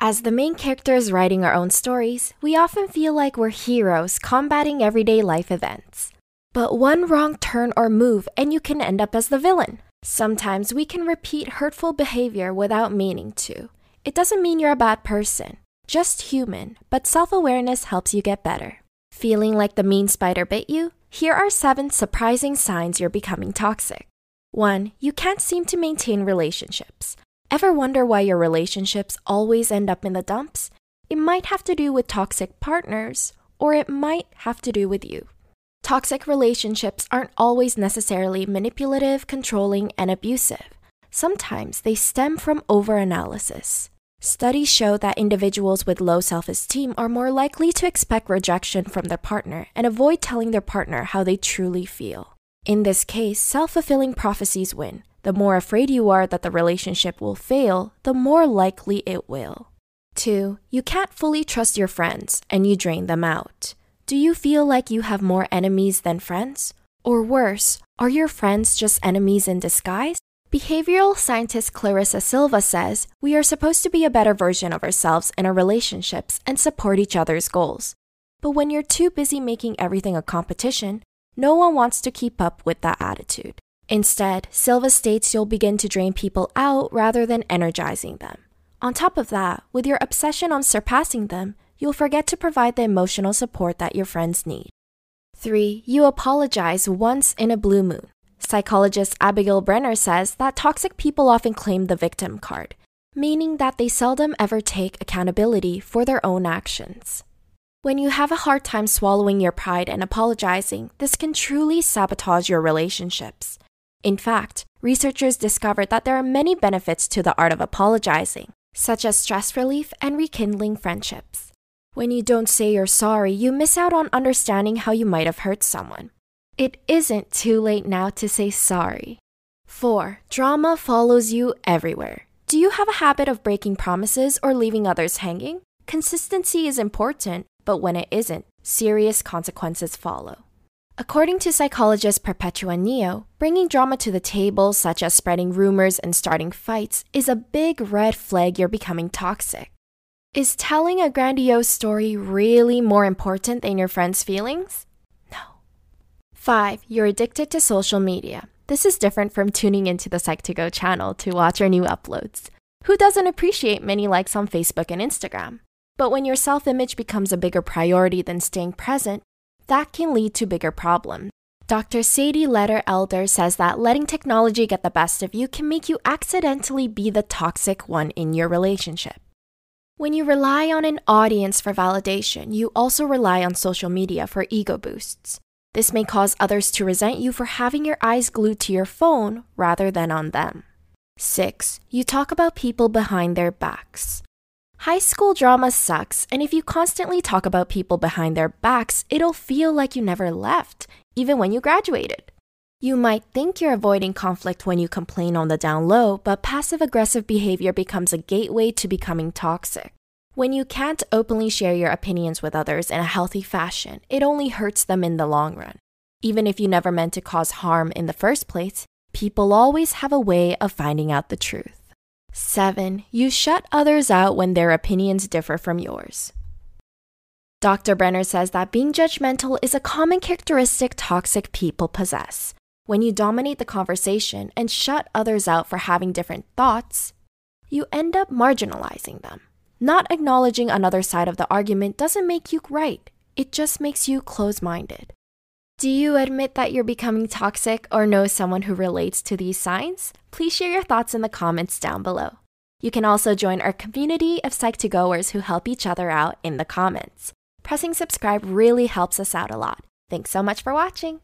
As the main characters writing our own stories, we often feel like we're heroes combating everyday life events. But one wrong turn or move, and you can end up as the villain. Sometimes we can repeat hurtful behavior without meaning to. It doesn't mean you're a bad person, just human, but self awareness helps you get better. Feeling like the mean spider bit you? Here are seven surprising signs you're becoming toxic. 1. You can't seem to maintain relationships. Ever wonder why your relationships always end up in the dumps? It might have to do with toxic partners, or it might have to do with you. Toxic relationships aren't always necessarily manipulative, controlling, and abusive. Sometimes they stem from overanalysis. Studies show that individuals with low self esteem are more likely to expect rejection from their partner and avoid telling their partner how they truly feel. In this case, self fulfilling prophecies win. The more afraid you are that the relationship will fail, the more likely it will. 2. You can't fully trust your friends and you drain them out. Do you feel like you have more enemies than friends? Or worse, are your friends just enemies in disguise? Behavioral scientist Clarissa Silva says we are supposed to be a better version of ourselves in our relationships and support each other's goals. But when you're too busy making everything a competition, no one wants to keep up with that attitude. Instead, Silva states you'll begin to drain people out rather than energizing them. On top of that, with your obsession on surpassing them, you'll forget to provide the emotional support that your friends need. 3. You apologize once in a blue moon. Psychologist Abigail Brenner says that toxic people often claim the victim card, meaning that they seldom ever take accountability for their own actions. When you have a hard time swallowing your pride and apologizing, this can truly sabotage your relationships. In fact, researchers discovered that there are many benefits to the art of apologizing, such as stress relief and rekindling friendships. When you don't say you're sorry, you miss out on understanding how you might have hurt someone. It isn't too late now to say sorry. 4. Drama follows you everywhere. Do you have a habit of breaking promises or leaving others hanging? Consistency is important, but when it isn't, serious consequences follow. According to psychologist Perpetua Neo, bringing drama to the table, such as spreading rumors and starting fights, is a big red flag you're becoming toxic. Is telling a grandiose story really more important than your friend's feelings? No. 5. You're addicted to social media. This is different from tuning into the Psych2Go channel to watch our new uploads. Who doesn't appreciate many likes on Facebook and Instagram? But when your self image becomes a bigger priority than staying present, that can lead to bigger problems. Dr. Sadie Leder-Elder says that letting technology get the best of you can make you accidentally be the toxic one in your relationship. When you rely on an audience for validation, you also rely on social media for ego boosts. This may cause others to resent you for having your eyes glued to your phone rather than on them. 6. You talk about people behind their backs. High school drama sucks, and if you constantly talk about people behind their backs, it'll feel like you never left, even when you graduated. You might think you're avoiding conflict when you complain on the down low, but passive aggressive behavior becomes a gateway to becoming toxic. When you can't openly share your opinions with others in a healthy fashion, it only hurts them in the long run. Even if you never meant to cause harm in the first place, people always have a way of finding out the truth. 7. You shut others out when their opinions differ from yours. Dr. Brenner says that being judgmental is a common characteristic toxic people possess. When you dominate the conversation and shut others out for having different thoughts, you end up marginalizing them. Not acknowledging another side of the argument doesn't make you right, it just makes you close minded. Do you admit that you're becoming toxic or know someone who relates to these signs? Please share your thoughts in the comments down below. You can also join our community of Psych2Goers who help each other out in the comments. Pressing subscribe really helps us out a lot. Thanks so much for watching.